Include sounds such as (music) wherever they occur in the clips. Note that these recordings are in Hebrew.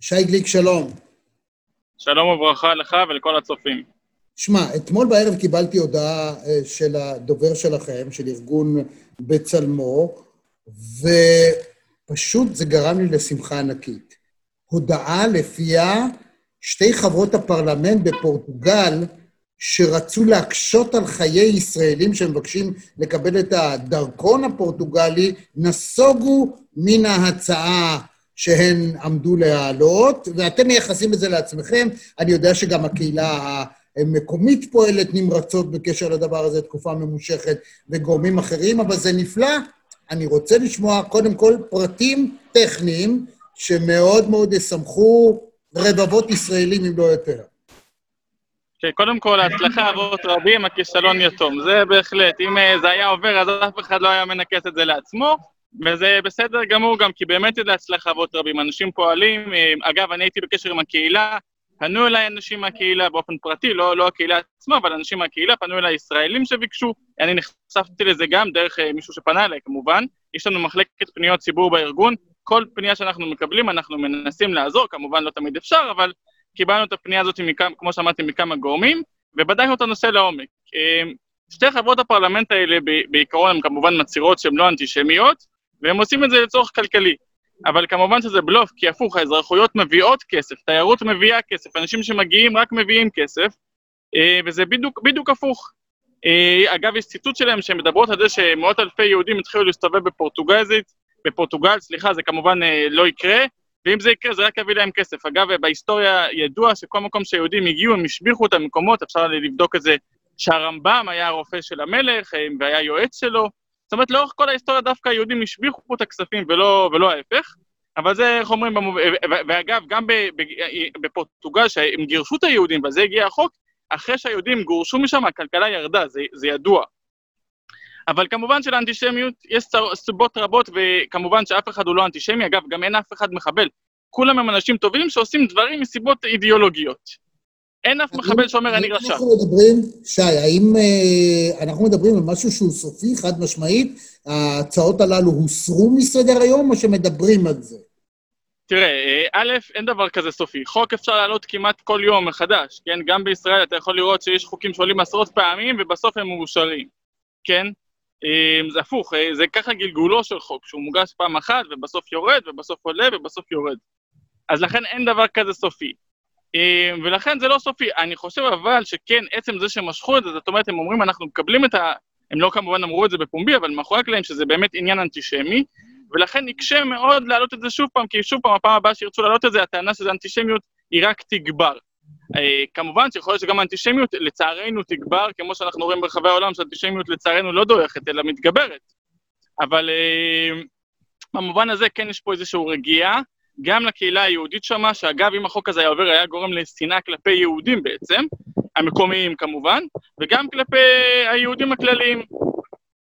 שי גליק, שלום. שלום וברכה לך ולכל הצופים. שמע, אתמול בערב קיבלתי הודעה אה, של הדובר שלכם, של ארגון בצלמו, ופשוט זה גרם לי לשמחה ענקית. הודעה לפיה שתי חברות הפרלמנט בפורטוגל, שרצו להקשות על חיי ישראלים שמבקשים לקבל את הדרכון הפורטוגלי, נסוגו מן ההצעה שהן עמדו להעלות, ואתם מייחסים את זה לעצמכם. אני יודע שגם הקהילה המקומית פועלת נמרצות בקשר לדבר הזה תקופה ממושכת, וגורמים אחרים, אבל זה נפלא. אני רוצה לשמוע קודם כל פרטים טכניים שמאוד מאוד ישמחו רבבות ישראלים, אם לא יותר. כן, קודם כל, ההצלחה אבות רבים, הכישלון יתום. זה בהחלט, אם אה, זה היה עובר, אז אף אחד לא היה מנקס את זה לעצמו, וזה בסדר גמור גם, כי באמת זה להצלחה אבות רבים. אנשים פועלים, אה, אגב, אני הייתי בקשר עם הקהילה, פנו אליי אנשים מהקהילה באופן פרטי, לא, לא הקהילה עצמה, אבל אנשים מהקהילה, פנו אליי ישראלים שביקשו, אני נחשפתי לזה גם דרך אה, מישהו שפנה אליי, כמובן. יש לנו מחלקת פניות ציבור בארגון, כל פנייה שאנחנו מקבלים, אנחנו מנסים לעזור, כמובן לא תמיד אפשר, אבל קיבלנו את הפנייה הזאת, מכמה, כמו שאמרתי, מכמה גורמים, ובדקנו את הנושא לעומק. אמ, שתי חברות הפרלמנט האלה בעיקרון הן כמובן מצהירות שהן לא אנטישמיות, והם עושים את זה לצורך כלכלי. אבל כמובן שזה בלוף, כי הפוך, האזרחויות מביאות כסף, תיירות מביאה כסף, אנשים שמגיעים רק מביאים כסף, אה, וזה בדיוק, בדיוק הפוך. אה, אגב, יש ציטוט שלהם שהן מדברות על זה שמאות אלפי יהודים התחילו להסתובב בפורטוגזית, בפורטוגל, סליחה, זה כמובן אה, לא יקרה, ואם זה יקרה, זה רק יביא להם כסף. אגב, בהיסטוריה ידוע שכל מקום שהיהודים הגיעו, הם השביחו את המקומות, אפשר לבדוק את זה, שהרמב"ם היה הרופא של המלך והיה יועץ שלו. זאת אומרת, לאורך כל ההיסטוריה דווקא היהודים השביחו את הכספים ולא, ולא ההפך. אבל זה, איך אומרים, במוב... ואגב, גם בפורטוגל, שהם גירשו את היהודים, וזה הגיע החוק, אחרי שהיהודים גורשו משם, הכלכלה ירדה, זה, זה ידוע. אבל כמובן שלאנטישמיות יש סיבות רבות, וכמובן שאף אחד הוא לא אנטישמי, אגב, גם אין אף אחד מחבל. כולם הם אנשים טובים שעושים דברים מסיבות אידיאולוגיות. אין אף מחבל שאומר אני רשע. אנחנו מדברים, שי, האם אה, אנחנו מדברים על משהו שהוא סופי, חד משמעית? ההצעות הללו הוסרו מסדר היום, או שמדברים על זה? תראה, אה, א', אין דבר כזה סופי. חוק אפשר להעלות כמעט כל יום מחדש, כן? גם בישראל אתה יכול לראות שיש חוקים שעולים עשרות פעמים ובסוף הם מאושרים, כן? אה, זה הפוך, זה ככה גלגולו של חוק, שהוא מוגש פעם אחת ובסוף יורד ובסוף עולה ובסוף יורד. אז לכן אין דבר כזה סופי. אה, ולכן זה לא סופי. אני חושב אבל שכן, עצם זה שהם משכו את זה, זאת אומרת, הם אומרים, אנחנו מקבלים את ה... הם לא כמובן אמרו את זה בפומבי, אבל מאחורי הקלעים שזה באמת עניין אנטישמי, ולכן נקשה מאוד להעלות את זה שוב פעם, כי שוב פעם, הפעם הבאה שירצו להעלות את זה, הטענה שזה אנטישמיות היא רק תגבר. אה, כמובן שיכול להיות שגם האנטישמיות לצערנו תגבר, כמו שאנחנו רואים ברחבי העולם, שהאנטישמיות לצערנו לא דועכת, אלא מתגברת. אבל אה, במובן הזה כן יש פה איזושהי רגיעה, גם לקהילה היהודית שמה, שאגב, אם החוק הזה היה עובר, היה גורם לשנאה כלפי יהודים בעצם, המקומיים כמובן, וגם כלפי היהודים הכלליים.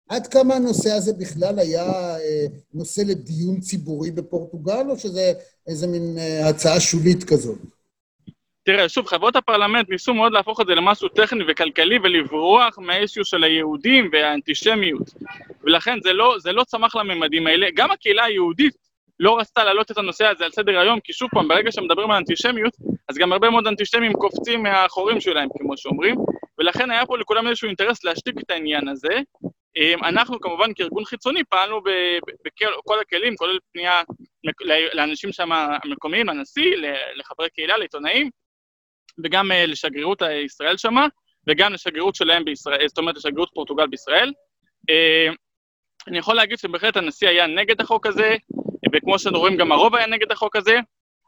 עד כמה הנושא הזה בכלל היה אה, נושא לדיון ציבורי בפורטוגל, או שזה איזה מין הצעה שולית כזאת? תראה, שוב, חברות הפרלמנט ניסו מאוד להפוך את זה למשהו טכני וכלכלי ולברוח מהאישיו של היהודים והאנטישמיות. ולכן זה לא, זה לא צמח לממדים האלה. גם הקהילה היהודית לא רצתה להעלות את הנושא הזה על סדר היום, כי שוב פעם, ברגע שמדברים על אנטישמיות, אז גם הרבה מאוד אנטישמים קופצים מהחורים שלהם, כמו שאומרים, ולכן היה פה לכולם איזשהו אינטרס להשתיק את העניין הזה. אמ, אנחנו כמובן כארגון חיצוני פעלנו בכל הכלים, כולל פנייה לאנשים שם המקומיים, לנשיא, לחברי קהילה, לעיתונאים, וגם uh, לשגרירות ישראל שמה, וגם לשגרירות שלהם בישראל, זאת אומרת לשגרירות פורטוגל בישראל. Uh, אני יכול להגיד שבהחלט הנשיא היה נגד החוק הזה, וכמו שאנחנו רואים גם הרוב היה נגד החוק הזה.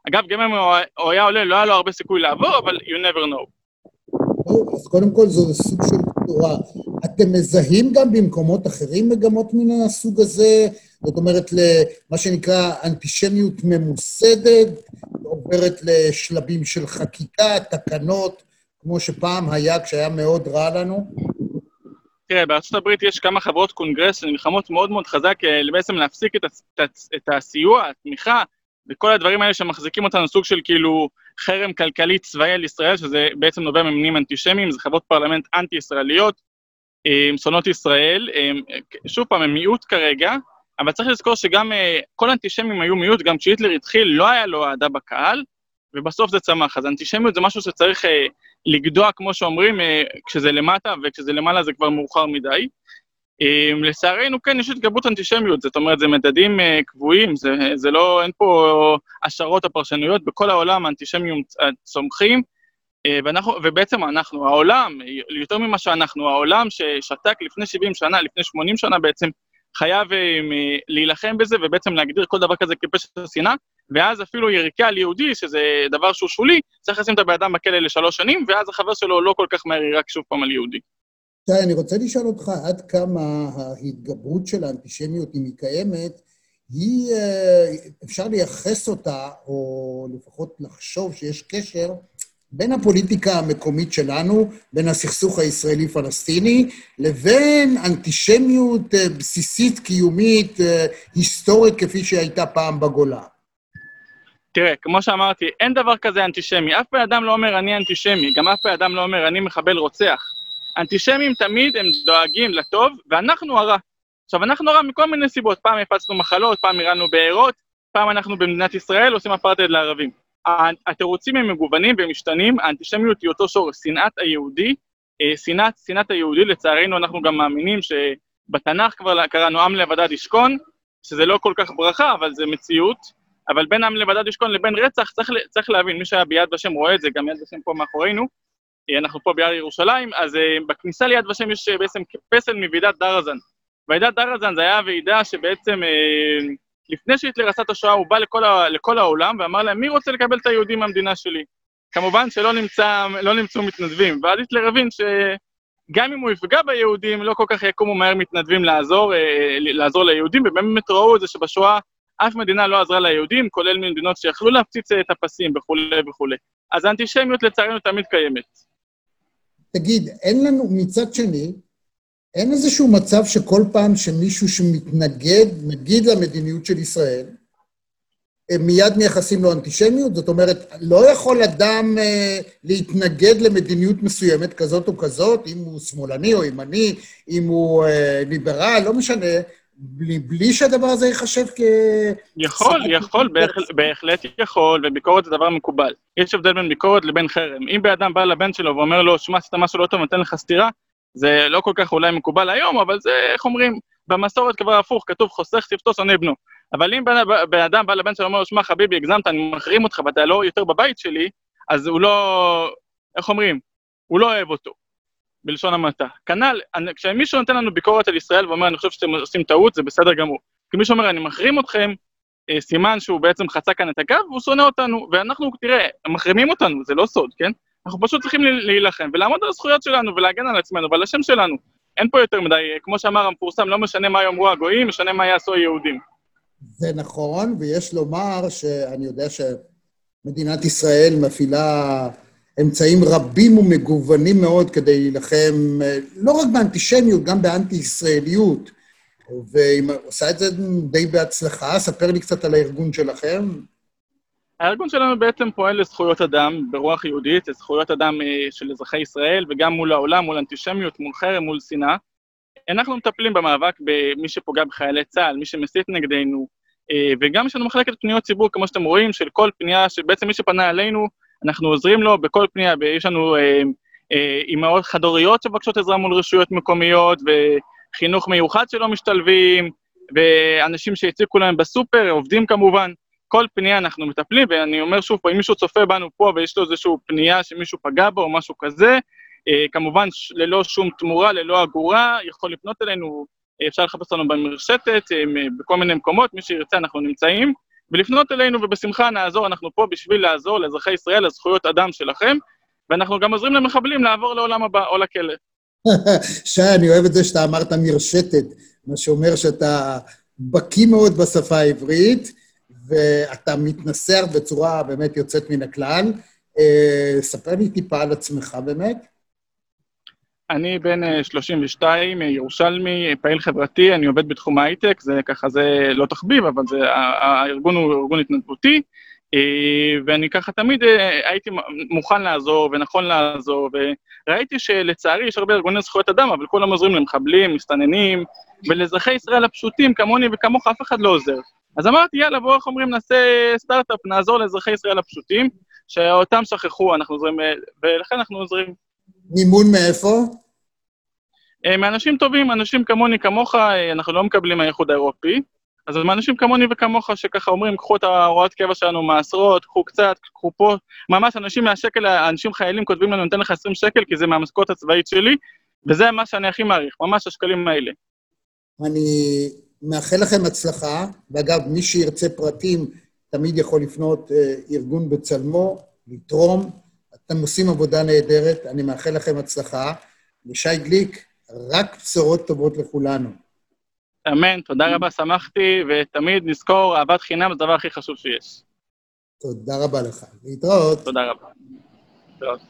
אגב, גם אם הוא היה עולה, לא היה לו הרבה סיכוי לעבור, אבל you never know. אז קודם כל זו סוג של תורה. אתם מזהים גם במקומות אחרים מגמות מן הסוג הזה? זאת אומרת, למה שנקרא אנטישמיות ממוסדת, עוברת לשלבים של חקיקה, תקנות, כמו שפעם היה כשהיה מאוד רע לנו? תראה, בארצות הברית יש כמה חברות קונגרס שנלחמות מאוד מאוד חזק אה, בעצם להפסיק את, את, את הסיוע, התמיכה, וכל הדברים האלה שמחזיקים אותנו סוג של כאילו חרם כלכלי צבאי על ישראל, שזה בעצם נובע ממניעים אנטישמיים, זה חברות פרלמנט אנטי-ישראליות, אה, שונאות ישראל, אה, שוב פעם, הם מיעוט כרגע, אבל צריך לזכור שגם כל האנטישמים היו מיעוט, גם כשהיטלר התחיל לא היה לו אהדה בקהל, ובסוף זה צמח. אז אנטישמיות זה משהו שצריך לגדוע, כמו שאומרים, אה, כשזה למטה, וכשזה למעלה זה כבר מאוחר מדי. אה, לצערנו, כן, יש התגברות אנטישמיות, זאת אומרת, זה מדדים אה, קבועים, זה, זה לא, אין פה השערות או פרשנויות, בכל העולם האנטישמיות צומחים, ואנחנו, ובעצם אנחנו, העולם, יותר ממה שאנחנו, העולם ששתק לפני 70 שנה, לפני 80 שנה בעצם, חייב להילחם בזה ובעצם להגדיר כל דבר כזה כפשע שנאה, ואז אפילו יריקה על יהודי, שזה דבר שהוא שולי, צריך לשים את הבן אדם בכלא לשלוש שנים, ואז החבר שלו לא כל כך מהר יירק שוב פעם על יהודי. תראה, אני רוצה לשאול אותך עד כמה ההתגברות של האנטישמיות, אם היא קיימת, היא, אה, אפשר לייחס אותה, או לפחות לחשוב שיש קשר בין הפוליטיקה המקומית שלנו, בין הסכסוך הישראלי-פלסטיני, לבין אנטישמיות אה, בסיסית, קיומית, אה, היסטורית, כפי שהייתה פעם בגולה. תראה, כמו שאמרתי, אין דבר כזה אנטישמי. אף בן אדם לא אומר אני אנטישמי, גם אף בן אדם לא אומר אני מחבל רוצח. אנטישמים תמיד הם דואגים לטוב, ואנחנו הרע. עכשיו, אנחנו הרע מכל מיני סיבות. פעם הפצנו מחלות, פעם אירענו בארות, פעם אנחנו במדינת ישראל עושים אפרטהייד לערבים. התירוצים הם מגוונים ומשתנים, האנטישמיות היא אותו שורש, שנאת היהודי, אה, שנאת, שנאת היהודי, לצערנו אנחנו גם מאמינים שבתנ"ך כבר קראנו עם לבדד ישכון, שזה לא כל כך ברכה, אבל זה מציאות, אבל בין עם לבדד ישכון לבין רצח, צריך, צריך להבין, מי שהיה ביד ושם רואה את זה, גם יד ושם פה מאחורינו, אה, אנחנו פה ביד ירושלים, אז אה, בכניסה ליד ושם יש בעצם פסל מוועידת דרזן. ועידת דרזן זה היה ועידה שבעצם לפני שהיטלר עשה את השואה, הוא בא לכל, ה, לכל העולם ואמר להם, מי רוצה לקבל את היהודים מהמדינה שלי? כמובן שלא נמצא, לא נמצאו מתנדבים, ואז היטלר הבין שגם אם הוא יפגע ביהודים, לא כל כך יקומו מהר מתנדבים לעזור, אה, לעזור ליהודים, ובאמת ראו את זה שבשואה אף מדינה לא עזרה ליהודים, כולל ממדינות שיכלו להפציץ את הפסים וכולי וכולי. אז האנטישמיות לצערנו תמיד קיימת. תגיד, אין לנו, מצד שני, אין איזשהו מצב שכל פעם שמישהו שמתנגד, נגיד למדיניות של ישראל, הם מיד מייחסים לו אנטישמיות? זאת אומרת, לא יכול אדם אה, להתנגד למדיניות מסוימת כזאת או כזאת, אם הוא שמאלני או ימני, אם הוא אה, ליברל, לא משנה, בלי, בלי שהדבר הזה ייחשב כ... יכול, יכול, בהחל, בהחלט יכול, וביקורת זה דבר מקובל. יש הבדל בין ביקורת לבין חרם. אם בן אדם בא לבן שלו ואומר לו, שמע, עשית משהו לא טוב, נותן לך סטירה, זה לא כל כך אולי מקובל היום, אבל זה, איך אומרים, במסורת כבר הפוך, כתוב חוסך שפתו שונא בנו. אבל אם בן אדם בא לבן שלו ואומר לו, שמע חביבי, הגזמת, אני מחרים אותך ואתה לא יותר בבית שלי, אז הוא לא, איך אומרים, הוא לא אוהב אותו, בלשון המעטה. כנ"ל, כשמישהו נותן לנו ביקורת על ישראל ואומר, אני חושב שאתם עושים טעות, זה בסדר גמור. כי מישהו אומר, אני מחרים אתכם, אה, סימן שהוא בעצם חצה כאן את הקו, והוא שונא אותנו. ואנחנו, תראה, הם מחרימים אותנו, זה לא סוד, כן? אנחנו פשוט צריכים להילחם ולעמוד על הזכויות שלנו ולהגן על עצמנו ועל השם שלנו. אין פה יותר מדי, כמו שאמר המפורסם, לא משנה מה יאמרו הגויים, משנה מה יעשו היהודים. זה נכון, ויש לומר שאני יודע שמדינת ישראל מפעילה אמצעים רבים ומגוונים מאוד כדי להילחם לא רק באנטישמיות, גם באנטי-ישראליות. והיא עושה את זה די בהצלחה. ספר לי קצת על הארגון שלכם. הארגון שלנו בעצם פועל לזכויות אדם ברוח יהודית, לזכויות אדם אה, של אזרחי ישראל, וגם מול העולם, מול אנטישמיות, מול חרם, מול שנאה. אנחנו מטפלים במאבק במי שפוגע בחיילי צה"ל, מי שמסית נגדנו, אה, וגם יש לנו מחלקת פניות ציבור, כמו שאתם רואים, של כל פנייה, שבעצם מי שפנה אלינו, אנחנו עוזרים לו בכל פנייה, ויש לנו אה, אימהות חד-הוריות שמבקשות עזרה מול רשויות מקומיות, וחינוך מיוחד שלא משתלבים, ואנשים שהציקו להם בסופר, עובדים כמובן. כל פנייה אנחנו מטפלים, ואני אומר שוב פה, אם מישהו צופה בנו פה ויש לו איזושהי פנייה שמישהו פגע בו או משהו כזה, אה, כמובן ללא שום תמורה, ללא אגורה, יכול לפנות אלינו, אה, אפשר לחפש אותנו במרשתת, אה, בכל מיני מקומות, מי שירצה אנחנו נמצאים, ולפנות אלינו ובשמחה נעזור, אנחנו פה בשביל לעזור לאזרחי ישראל, לזכויות אדם שלכם, ואנחנו גם עוזרים למחבלים לעבור לעולם הבא או לכלא. (laughs) שי, אני אוהב את זה שאתה אמרת מרשתת, מה שאומר שאתה בקיא מאוד בשפה העברית. ואתה מתנסח בצורה באמת יוצאת מן הכלל. אה, ספר לי טיפה על עצמך באמת. אני בן 32, אה, ירושלמי, פעיל חברתי, אני עובד בתחום ההייטק, זה ככה, זה לא תחביב, אבל זה, הארגון הוא ארגון התנדבותי. אה, ואני ככה תמיד אה, הייתי מוכן לעזור ונכון לעזור, וראיתי שלצערי יש הרבה ארגוני זכויות אדם, אבל כולם עוזרים למחבלים, מסתננים, ולאזרחי ישראל הפשוטים כמוני וכמוך אף אחד לא עוזר. אז אמרתי, יאללה, בואו, איך אומרים, נעשה סטארט-אפ, נעזור לאזרחי ישראל הפשוטים, שאותם שכחו, אנחנו עוזרים, אה, ולכן אנחנו עוזרים. מימון מאיפה? מאנשים טובים, אנשים כמוני, כמוך, אנחנו לא מקבלים מהאיחוד האירופי, אז הם אנשים כמוני וכמוך שככה אומרים, קחו את ההוראות קבע שלנו מעשרות, קחו קצת, קחו פה, ממש אנשים מהשקל, אנשים חיילים כותבים לנו, נותן לך 20 שקל כי זה מהמשכורת הצבאית שלי, וזה מה שאני הכי מעריך, ממש השקלים האלה. אני מאחל לכם הצלחה, ואגב, מי שירצה פרטים תמיד יכול לפנות אה, ארגון בצלמו, לתרום, אתם עושים עבודה נהדרת, אני מאחל לכם הצלחה. ושי גליק, רק בשורות טובות לכולנו. אמן, תודה רבה, שמחתי, ותמיד נזכור, אהבת חינם זה הדבר הכי חשוב שיש. תודה רבה לך. להתראות. תודה רבה. להתראות.